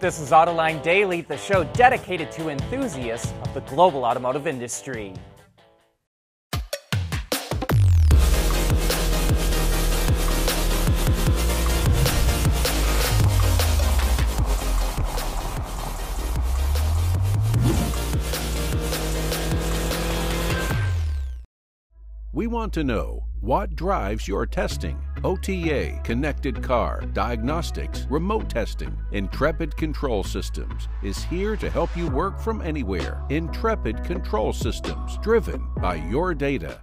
This is Autoline Daily, the show dedicated to enthusiasts of the global automotive industry. We want to know what drives your testing. OTA, connected car, diagnostics, remote testing. Intrepid Control Systems is here to help you work from anywhere. Intrepid Control Systems, driven by your data.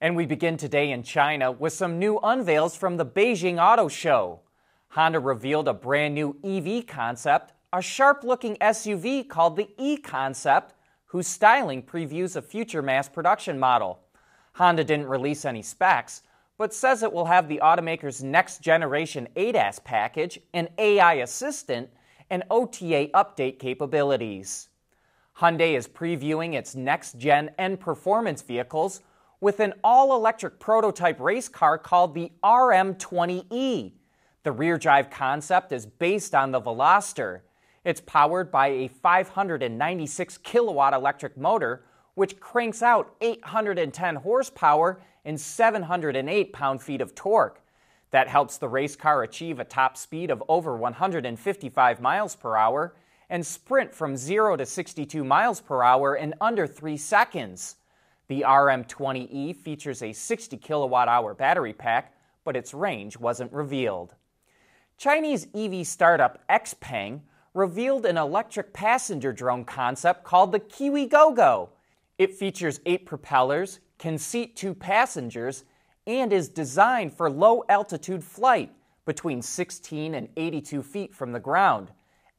And we begin today in China with some new unveils from the Beijing Auto Show. Honda revealed a brand new EV concept, a sharp looking SUV called the E Concept, whose styling previews a future mass production model. Honda didn't release any specs, but says it will have the automaker's next generation ADAS package, an AI assistant, and OTA update capabilities. Hyundai is previewing its next gen N performance vehicles with an all electric prototype race car called the RM20E. The rear drive concept is based on the Veloster. It's powered by a 596 kilowatt electric motor which cranks out 810 horsepower and 708 pound feet of torque. That helps the race car achieve a top speed of over 155 miles per hour and sprint from 0 to 62 miles per hour in under 3 seconds. The RM20E features a 60 kilowatt hour battery pack, but its range wasn't revealed. Chinese EV startup XPeng revealed an electric passenger drone concept called the Kiwi GoGo. It features eight propellers, can seat two passengers, and is designed for low altitude flight between 16 and 82 feet from the ground.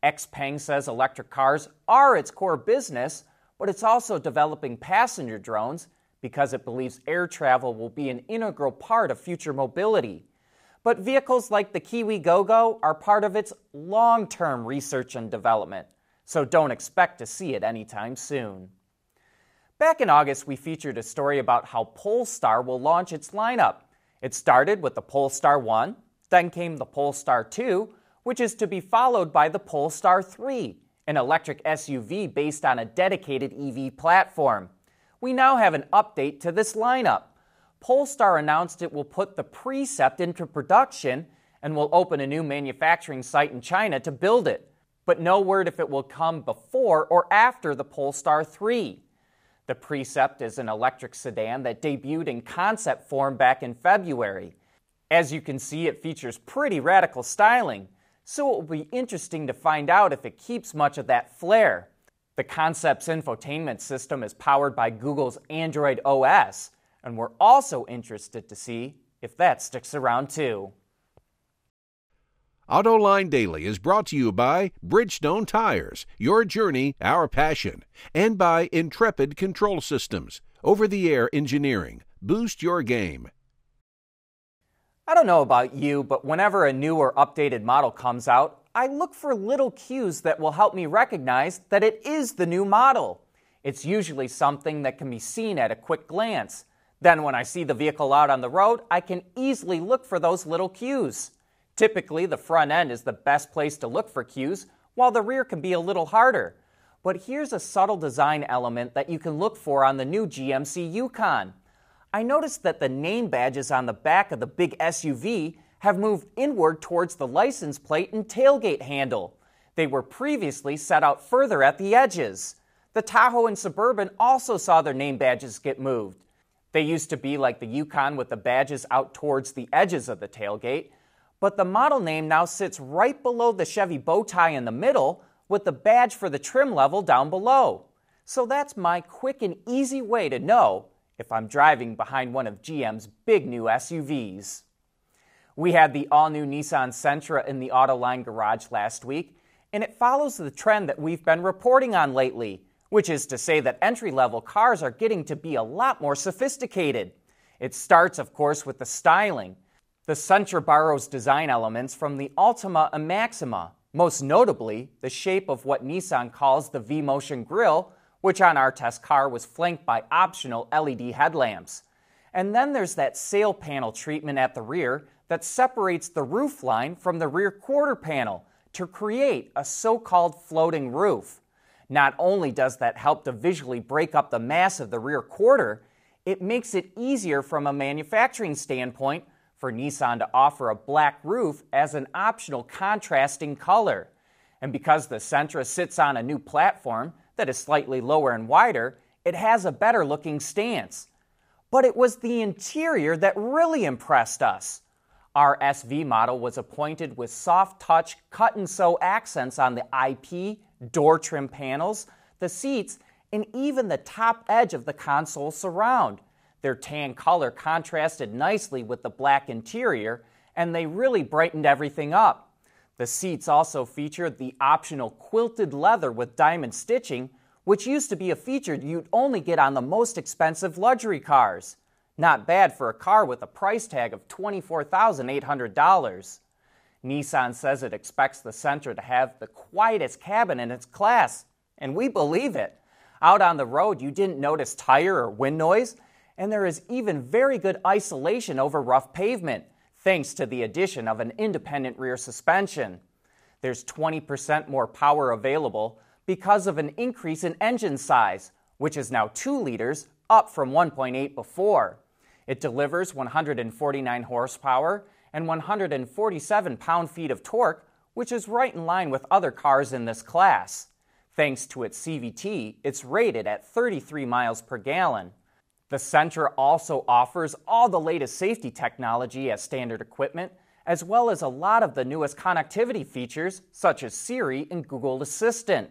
Xpeng says electric cars are its core business, but it's also developing passenger drones because it believes air travel will be an integral part of future mobility. But vehicles like the Kiwi GoGo are part of its long term research and development, so don't expect to see it anytime soon. Back in August, we featured a story about how Polestar will launch its lineup. It started with the Polestar 1, then came the Polestar 2, which is to be followed by the Polestar 3, an electric SUV based on a dedicated EV platform. We now have an update to this lineup. Polestar announced it will put the Precept into production and will open a new manufacturing site in China to build it, but no word if it will come before or after the Polestar 3. The Precept is an electric sedan that debuted in concept form back in February. As you can see, it features pretty radical styling, so it will be interesting to find out if it keeps much of that flair. The concept's infotainment system is powered by Google's Android OS, and we're also interested to see if that sticks around too. AutoLine Daily is brought to you by Bridgestone Tires, your journey, our passion, and by Intrepid Control Systems, over the air engineering. Boost your game. I don't know about you, but whenever a new or updated model comes out, I look for little cues that will help me recognize that it is the new model. It's usually something that can be seen at a quick glance. Then, when I see the vehicle out on the road, I can easily look for those little cues. Typically, the front end is the best place to look for cues, while the rear can be a little harder. But here's a subtle design element that you can look for on the new GMC Yukon. I noticed that the name badges on the back of the big SUV have moved inward towards the license plate and tailgate handle. They were previously set out further at the edges. The Tahoe and Suburban also saw their name badges get moved. They used to be like the Yukon with the badges out towards the edges of the tailgate, but the model name now sits right below the Chevy bow tie in the middle with the badge for the trim level down below. So that's my quick and easy way to know if I'm driving behind one of GM's big new SUVs. We had the all new Nissan Sentra in the Autoline garage last week, and it follows the trend that we've been reporting on lately, which is to say that entry level cars are getting to be a lot more sophisticated. It starts, of course, with the styling. The Sentra borrows design elements from the Altima and Maxima, most notably the shape of what Nissan calls the V-Motion grille, which on our test car was flanked by optional LED headlamps. And then there's that sail panel treatment at the rear that separates the roof line from the rear quarter panel to create a so called floating roof. Not only does that help to visually break up the mass of the rear quarter, it makes it easier from a manufacturing standpoint for Nissan to offer a black roof as an optional contrasting color. And because the Sentra sits on a new platform that is slightly lower and wider, it has a better looking stance. But it was the interior that really impressed us. Our SV model was appointed with soft touch cut and sew accents on the IP, door trim panels, the seats, and even the top edge of the console surround. Their tan color contrasted nicely with the black interior, and they really brightened everything up. The seats also featured the optional quilted leather with diamond stitching, which used to be a feature you'd only get on the most expensive luxury cars. Not bad for a car with a price tag of $24,800. Nissan says it expects the Sentra to have the quietest cabin in its class, and we believe it. Out on the road, you didn't notice tire or wind noise, and there is even very good isolation over rough pavement, thanks to the addition of an independent rear suspension. There's 20% more power available because of an increase in engine size, which is now 2 liters, up from 1.8 before. It delivers 149 horsepower and 147 pound feet of torque, which is right in line with other cars in this class. Thanks to its CVT, it's rated at 33 miles per gallon. The Sentra also offers all the latest safety technology as standard equipment, as well as a lot of the newest connectivity features such as Siri and Google Assistant.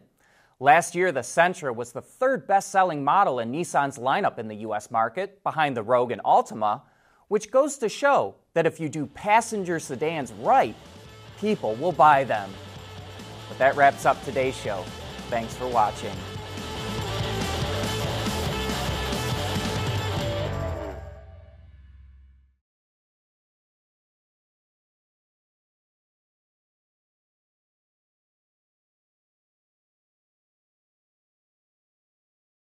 Last year, the Sentra was the third best selling model in Nissan's lineup in the US market, behind the Rogue and Altima, which goes to show that if you do passenger sedans right, people will buy them. But that wraps up today's show. Thanks for watching.